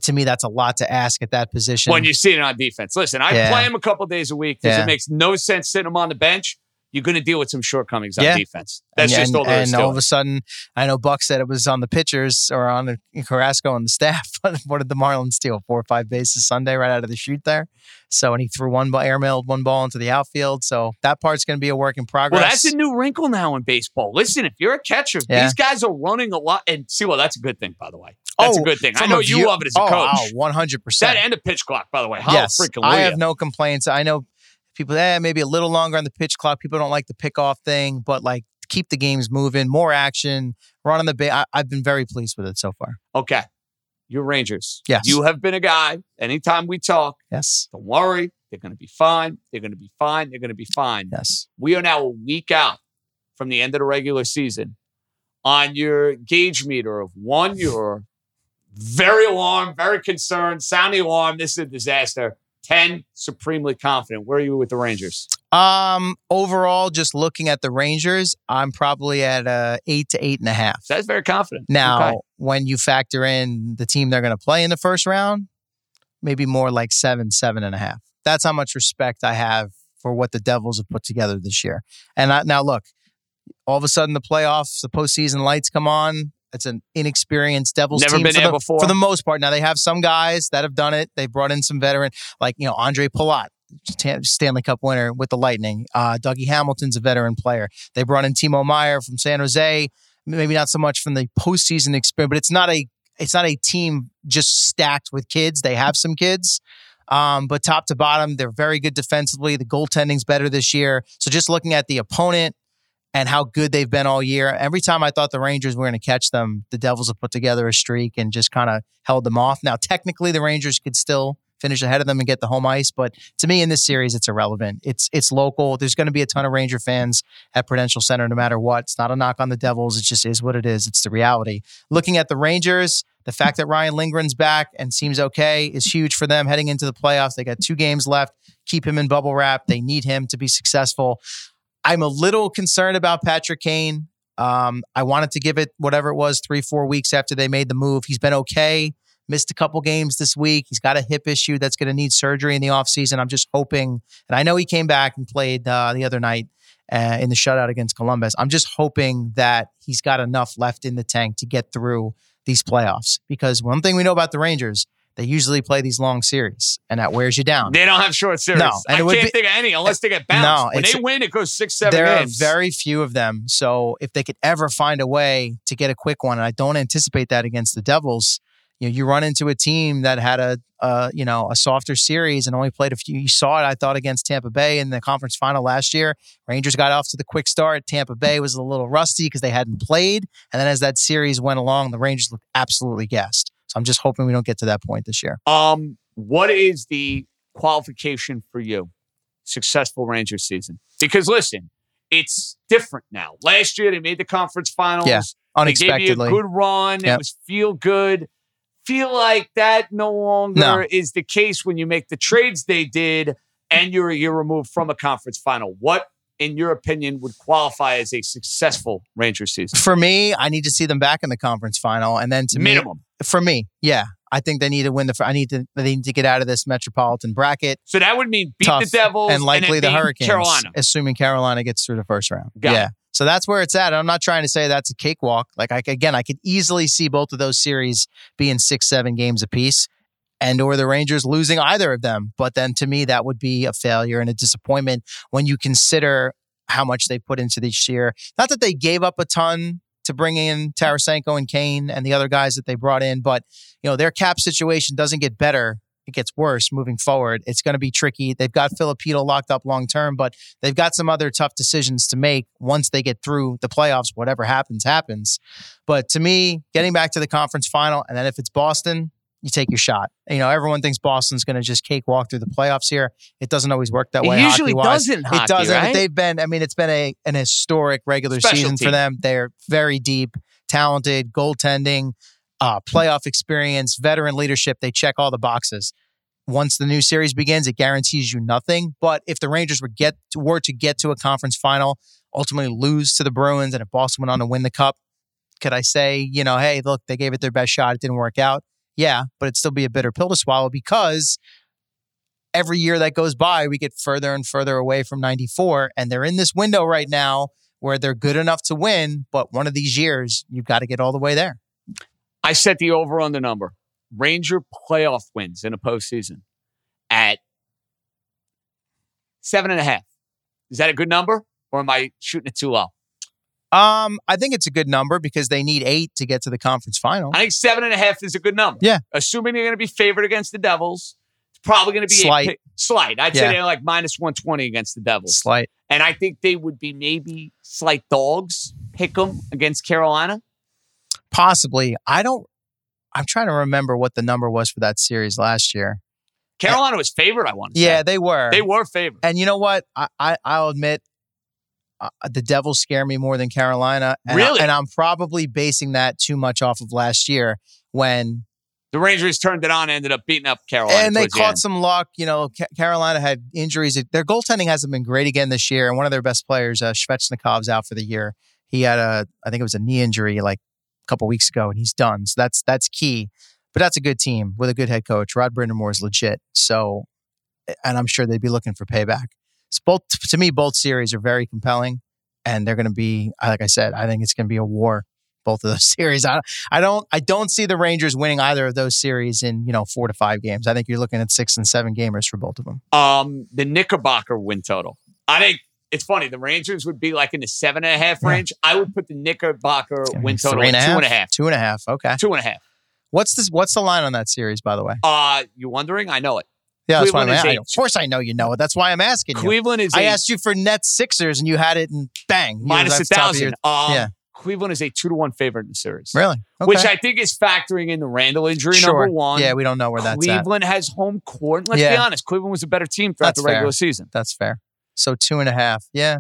To me, that's a lot to ask at that position. when you see it on defense. Listen, I Yeah. play him a couple days a week because Yeah. it makes no sense sitting him on the bench. You're going to deal with some shortcomings on Yeah. defense. That's and, just all there is and all of a sudden, I know Buck said it was on the pitchers or on the Carrasco on the staff. what did the Marlins steal? Four or five bases Sunday right out of the shoot there. So, and he threw one ball, airmailed one ball into the outfield. So that part's going to be a work in progress. Well, that's a new wrinkle now in baseball. Listen, if you're a catcher, Yeah. these guys are running a lot. And see, well, that's a good thing, by the way. That's a Oh, good thing. I know a you love it as a oh, coach. Oh, 100%. that and a pitch clock, by the way. How yes, freaking I have no complaints. I know people, eh, maybe a little longer on the pitch clock. People don't like the pickoff thing, but like keep the games moving, more action, run on the base. I've been very pleased with it so far. Okay. You're Rangers. Yes. You have been a guy. Anytime we talk, Yes. don't worry. They're going to be fine. They're going to be fine. They're going to be fine. Yes. We are now a week out from the end of the regular season. On your gauge meter of one, you're very alarmed, very concerned, sounding alarm. This is a disaster. 10, supremely confident. Where are you with the Rangers? Um, overall, just looking at the Rangers, I'm probably at a eight to eight and a half. So that's very confident. Now, Okay. when you factor in the team they're going to play in the first round, maybe more like seven, seven and a half. That's how much respect I have for what the Devils have put together this year. And I, now, look, all of a sudden the playoffs, the postseason lights come on. It's an inexperienced Devils Never team been for there the, before. for the most part. Now they have some guys that have done it. They brought in some veteran, like you know Ondrej Palat, Stanley Cup winner with the Lightning. Uh, Dougie Hamilton's a veteran player. They brought in Timo Meier from San Jose. Maybe not so much from the postseason experience, but it's not a it's not a team just stacked with kids. They have some kids. Um, but top to bottom, they're very good defensively. The goaltending's better this year. So just looking at the opponent and how good they've been all year, every time I thought the Rangers were going to catch them, the Devils have put together a streak and just kind of held them off. Now, technically, the Rangers could still finish ahead of them and get the home ice, but to me, in this series, it's irrelevant. It's it's local. There's going to be a ton of Ranger fans at Prudential Center, no matter what. It's not a knock on the Devils. It just is what it is. It's the reality. Looking at the Rangers, the fact that Ryan Lindgren's back and seems okay is huge for them heading into the playoffs. They got two games left. Keep him in bubble wrap. They need him to be successful. I'm a little concerned about Patrick Kane. Um, I wanted to give it whatever it was, three, four weeks after they made the move. He's been okay. Missed a couple games this week. He's got a hip issue that's going to need surgery in the offseason. I'm just hoping, and I know he came back and played uh, the other night uh, in the shutout against Columbus. I'm just hoping that he's got enough left in the tank to get through these playoffs. Because one thing we know about the Rangers, they usually play these long series, and that wears you down. They don't have short series. No, and I can't be- think of any unless they get bounced. No, when they win, it goes six, seven there games. are very few of them. So if they could ever find a way to get a quick one, and I don't anticipate that against the Devils, you know, you run into a team that had a, uh, you know, a softer series and only played a few. You saw it, I thought, against Tampa Bay in the conference final last year. Rangers got off to the quick start. Tampa Bay was a little rusty because they hadn't played, and then as that series went along, the Rangers looked absolutely gassed. So I'm just hoping we don't get to that point this year. Um, what is the qualification for you? Successful Ranger season. Because listen, it's different now. Last year they made the conference finals. Yeah, They gave you Unexpectedly, a good run. It was feel good. Feel like that no longer No. is the case when you make the trades they did and you're a year removed from a conference final. What, in your opinion, would qualify as a successful Ranger season? for me, I need to see them back in the conference final, and then to me, Minimum. for me, yeah, I think they need to win the. I need to. They need to get out of this metropolitan bracket. So that would mean beat tough, the Devils and likely then the Hurricanes, Carolina. assuming Carolina gets through the first round. Got yeah, so that's where it's at. I'm not trying to say that's a cakewalk. Like I, again, I could easily see both of those series being six, seven games apiece. And or the Rangers losing either of them, but then to me that would be a failure and a disappointment when you consider how much they put into this year. Not that they gave up a ton to bring in Tarasenko and Kane and the other guys that they brought in, but you know their cap situation doesn't get better; it gets worse moving forward. It's going to be tricky. They've got Filipino locked up long term, but they've got some other tough decisions to make once they get through the playoffs. Whatever happens, happens. But to me, getting back to the conference final, and then if it's Boston, you take your shot. You know, everyone thinks Boston's going to just cakewalk through the playoffs here. It doesn't always work that It way. usually hockey-wise. doesn't, hockey, it doesn't. right? They've been. I mean, it's been a an historic regular Special season team. for them. They're very deep, talented, goaltending, uh, playoff experience, veteran leadership. They check all the boxes. Once the new series begins, it guarantees you nothing. But if the Rangers were get were to get to a conference final, ultimately lose to the Bruins, and if Boston went on to win the cup, could I say, you know, hey, look, they gave it their best shot, it didn't work out? Yeah, but it'd still be a bitter pill to swallow because every year that goes by, we get further and further away from 94. And they're in this window right now where they're good enough to win. But one of these years, you've got to get all the way there. I set the over on the number. Ranger playoff wins in a postseason at seven and a half. Is that a good number, or am I shooting it too low? Um, I think it's a good number because they need eight to get to the conference final. I think seven and a half is a good number. Yeah. Assuming they're going to be favored against the Devils, it's probably going to be Slight. A, slight. I'd Yeah. say they're like minus one twenty against the Devils, Slight. and I think they would be maybe slight dogs. Pick them against Carolina. Possibly. I don't, I'm trying to remember what the number was for that series last year. Carolina was favored. I want to Yeah, say. they were. they were favored. And you know what? I, I I'll admit, uh, the Devils scare me more than Carolina. And I- Really? and I'm probably basing that too much off of last year when The Rangers turned it on, and ended up beating up Carolina, and they the caught end. some luck. You know, Ca- Carolina had injuries. Their goaltending hasn't been great again this year. And one of their best players, uh, Svechnikov's out for the year. He had a, I think it was a knee injury like a couple weeks ago, and he's done. So that's that's key. But that's a good team with a good head coach. Rod Brind'Amour is legit. So, and I'm sure they'd be looking for payback. So both to me, both series are very compelling, and they're going to be, like I said, I think it's going to be a war. Both of those series. I, I don't I don't see the Rangers winning either of those series in you know four to five games. I think you're looking at six and seven gamers for both of them. um, the Knickerbocker win total. I think it's funny. The Rangers would be like in the seven and a half Yeah. range. I would put the Knickerbocker win total Three at and a two half? and a half. Two and a half. Okay. Two and a half. What's this? What's the line on that series, by the way? Uh, you wondering? I know it. Yeah, that's why I'm Cleveland. Of course, I know you know it. That's why I'm asking you. Cleveland is I a asked you for Nets Sixers, and you had it, and bang, minus a that's top of thousand. Um, yeah. Cleveland is a two to one favorite in the series, Really? Okay. which I think is factoring in the Randle injury. sure. Number one. Yeah, we don't know where that's at. Cleveland has home court. Let's be honest. Cleveland was a better team throughout That's the regular fair. season. That's fair. So two and a half. Yeah.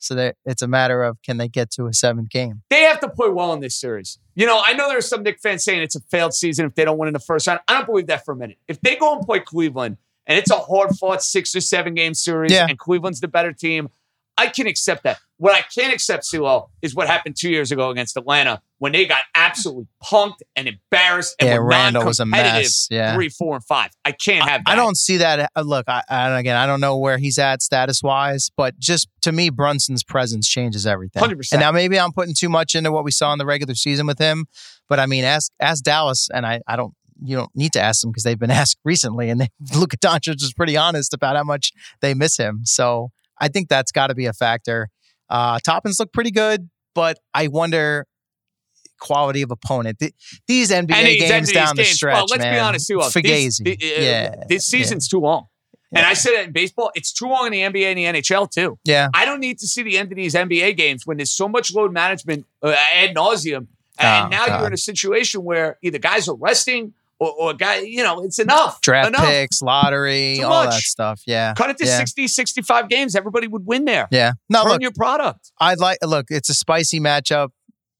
So it's a matter of can they get to a seventh game? They have to play well in this series. You know, I know there's some Knick fans saying it's a failed season if they don't win in the first round. I don't believe that for a minute. If they go and play Cleveland and it's a hard fought six or seven game series Yeah. and Cleveland's the better team, I can accept that. What I can't accept, C-Lo, is what happened two years ago against Atlanta when they got absolutely punked and embarrassed and Yeah, were Randle was a mess. Yeah. three, four, and five. I can't have that. I don't see that. uh, Look, I, I again, I don't know where he's at status wise, but just to me, Brunson's presence changes everything. 100%. And now maybe I'm putting too much into what we saw in the regular season with him, but I mean, ask ask Dallas, and I, I don't you don't need to ask them because they've been asked recently, and they, Luka Doncic was pretty honest about how much they miss him. So I think that's got to be a factor. Uh, Toppin's look pretty good, but I wonder quality of opponent. Th- these NBA And these games NBA down the games, stretch, well, let's man. be honest too. These, the- uh, yeah, this season's too long. And I said it in baseball, it's too long in the NBA and the NHL too. yeah. I don't need to see the end of these NBA games when there's so much load management uh, ad nauseum. Oh, And now God. you're in a situation where either guys are resting or, or guy, you know, it's enough. Draft enough. picks, lottery, Too all much. that stuff. Yeah. Cut it to yeah. 60, 65 games. Everybody would win there. Yeah. No, Turn look, your product. I'd like look, it's a spicy matchup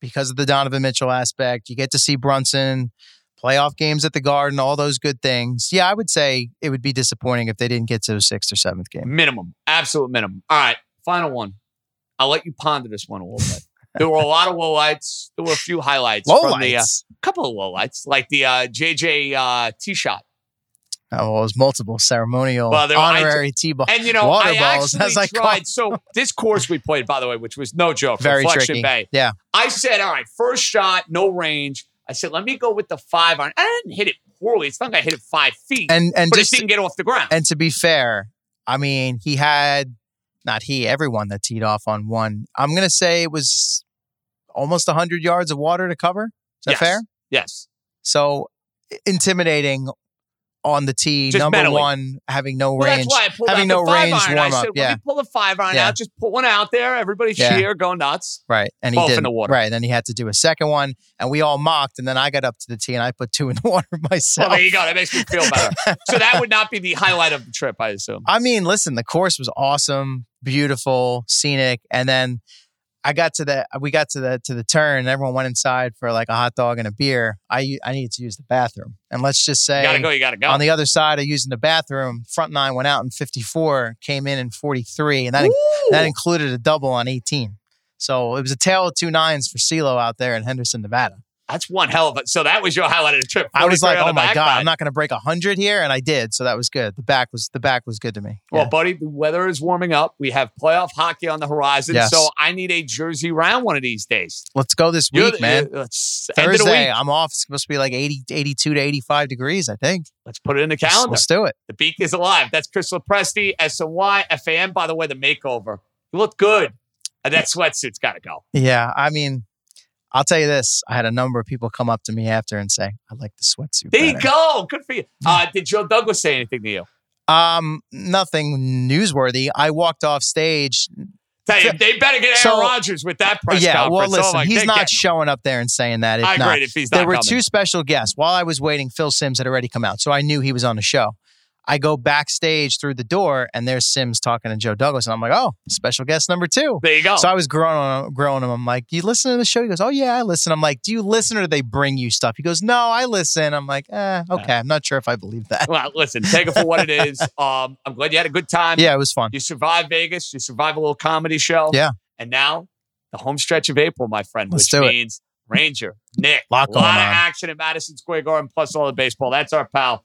because of the Donovan Mitchell aspect. You get to see Brunson, playoff games at the Garden, all those good things. Yeah, I would say it would be disappointing if they didn't get to a sixth or seventh game. Minimum. Absolute minimum. All right. Final one. I'll let you ponder this one a little bit. There were a lot of lowlights. There were a few highlights from the uh, couple of lowlights, like the uh, JJ uh, tee shot. Oh, well, it was multiple ceremonial Well, honorary T-ball. And you know, Water I balls, actually as I tried. So this course we played, by the way, which was no joke, Very Reflection tricky. Bay. Yeah. I said, all right, first shot, no range. I said, let me go with the five iron. I didn't hit it poorly. It's not like I hit it five feet, And and but just it didn't get off the ground. and to be fair, I mean, he had not he, everyone that teed off on one. I'm gonna say it was almost 100 yards of water to cover. Is that Yes. fair? yes. So intimidating on the tee. Just number mentally. one, having no Well, range. that's why I pulled having out no range iron. warm I up, said, yeah. pull the five iron Yeah. out. Just put one out there. Everybody Yeah. cheer, go nuts. Right. And he Both did the water. Right. Then he had to do a second one. And we all mocked. And then I got up to the tee and I put two in the water myself. Well, there you go. That makes me feel better. so that would not be the highlight of the trip, I assume. I mean, listen, the course was awesome, beautiful, scenic, and then I got to the we got to the to the turn. Everyone went inside for like a hot dog and a beer. I I needed to use the bathroom, and let's just say You gotta go. You gotta go. on the other side of using the bathroom, front nine went out in 54, came in in 43, and that that included a double on 18. So it was a tale of two nines for C-Lo out there in Henderson, Nevada. That's one hell of a. So that was your highlight of the trip. I was like, oh my god, nine. I'm not going to break hundred here, and I did. So that was good. The back was the back was good to me. Well, Yeah. buddy, the weather is warming up. We have playoff hockey on the horizon. Yes. So I need a jersey round one of these days. Let's go this week, man. uh, it's end of the Thursday, week. I'm off. It's supposed to be like 80, 82 to 85 degrees, I think. Let's put it in the Let's, calendar. let's do it. The beak is alive. That's Chris Lopresti, SNY, FAM. By the way, the makeover. You look good. And that sweatsuit's got to go. Yeah. I mean, I'll tell you this. I had a number of people come up to me after and say, I like the sweatsuit. There you go. Good for you. Uh, did Joe Douglas say anything to you? Um, nothing newsworthy. I walked off stage. You, they better get Aaron So- Rodgers with that press yeah, well, conference. listen, oh he's not showing up there and saying that. If I not, agree if he's not there were coming. two special guests. While I was waiting, Phil Simms had already come out, so I knew he was on the show. I go backstage through the door, and there's Simms talking to Joe Douglas, and I'm like, "Oh, special guest number two. There you go. So I was growing on, growing him. I'm like, you listen to the show?" He goes, "Oh yeah, I listen." I'm like, "Do you listen or do they bring you stuff?" He goes, "No, I listen." I'm like, "Eh, okay. I'm not sure if I believe that." well, listen, take it for what it is. Um, I'm glad you had a good time. Yeah, it was fun. You survived Vegas. You survived a little comedy show. Yeah. And now the home stretch of April, my friend, Let's which do it. Ranger, Knick, Lot a going lot of on. action at Madison Square Garden, plus all the baseball. That's our pal,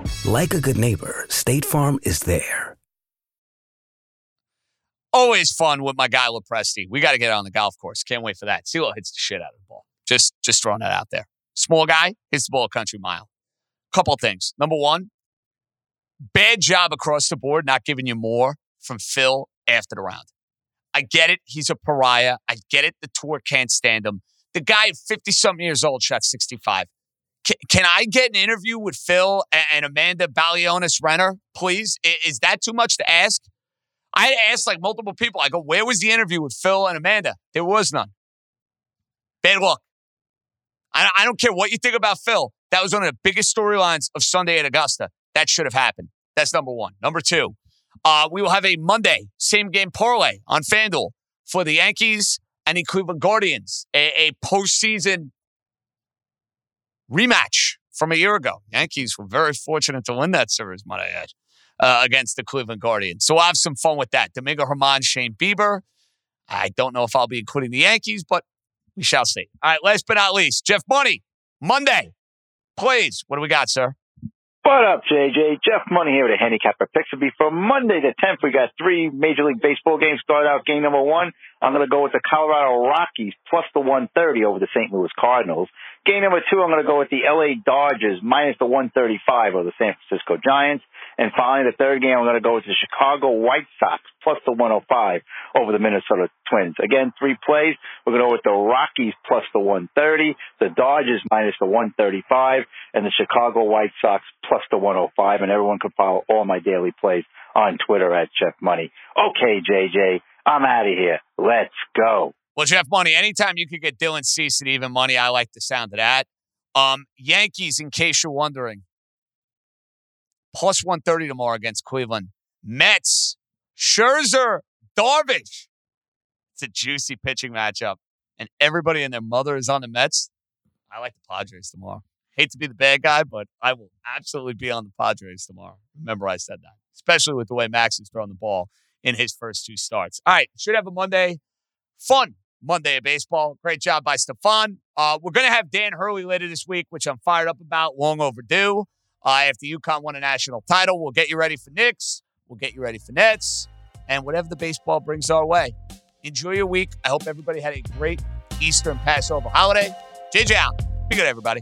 Like a good neighbor, State Farm is there. Always fun with my guy Lopresti. We got to get on the golf course. Can't wait for that. C-Lo hits the shit out of the ball. Just, just throwing that out there. Small guy hits the ball a country mile. Couple things. Number one, bad job across the board, not giving you more from Phil after the round. I get it. He's a pariah. I get it. The tour can't stand him. The guy at 50 something years old shot 65. Can, I get an interview with Phil and, and Amanda Balionis Renner, please? Is that too much to ask? I asked like multiple people. I go, where was the interview with Phil and Amanda? There was none. Bad luck. I, I don't care what you think about Phil. That was one of the biggest storylines of Sunday at Augusta. That should have happened. That's number one. Number two, uh, we will have a Monday same game parlay on FanDuel for the Yankees and the Cleveland Guardians, a, a postseason rematch from a year ago. Yankees were very fortunate to win that series, might I add, uh, against the Cleveland Guardians. So I'll have some fun with that. Domingo Germán, Shane Bieber. I don't know if I'll be including the Yankees, but we shall see. All right, last but not least, Jeff Money, Monday. Please, what do we got, sir? What up, JJ? Jeff Money here with a handicapper picks. Will be for Monday the 10th. We got three Major League Baseball games. Start out game number one. I'm going to go with the Colorado Rockies plus the 130 over the St. Louis Cardinals. Game number two, I'm going to go with the LA Dodgers minus the 135 over the San Francisco Giants. And finally, the third game, I'm going to go with the Chicago White Sox plus the 105 over the Minnesota Twins. Again, three plays. We're going to go with the Rockies plus the 130, the Dodgers minus the 135, and the Chicago White Sox plus the 105. And everyone can follow all my daily plays on Twitter at Jeff Money. Okay, JJ, I'm out of here. Let's go. Well, Jeff Money, anytime you could get Dylan Cease at even money, I like the sound of that. Um, Yankees, in case you're wondering, plus 130 tomorrow against Cleveland. Mets, Scherzer, Darvish. It's a juicy pitching matchup. And everybody and their mother is on the Mets. I like the Padres tomorrow. Hate to be the bad guy, but I will absolutely be on the Padres tomorrow. Remember, I said that, especially with the way Max is throwing the ball in his first two starts. All right, should have a Monday, fun Monday of baseball. Great job by Stefan. Uh, we're going to have Dan Hurley later this week, which I'm fired up about, long overdue. Uh, after UConn won a national title, we'll get you ready for Knicks. We'll get you ready for Nets and whatever the baseball brings our way. Enjoy your week. I hope everybody had a great Easter and Passover holiday. JJ out. Be good, everybody.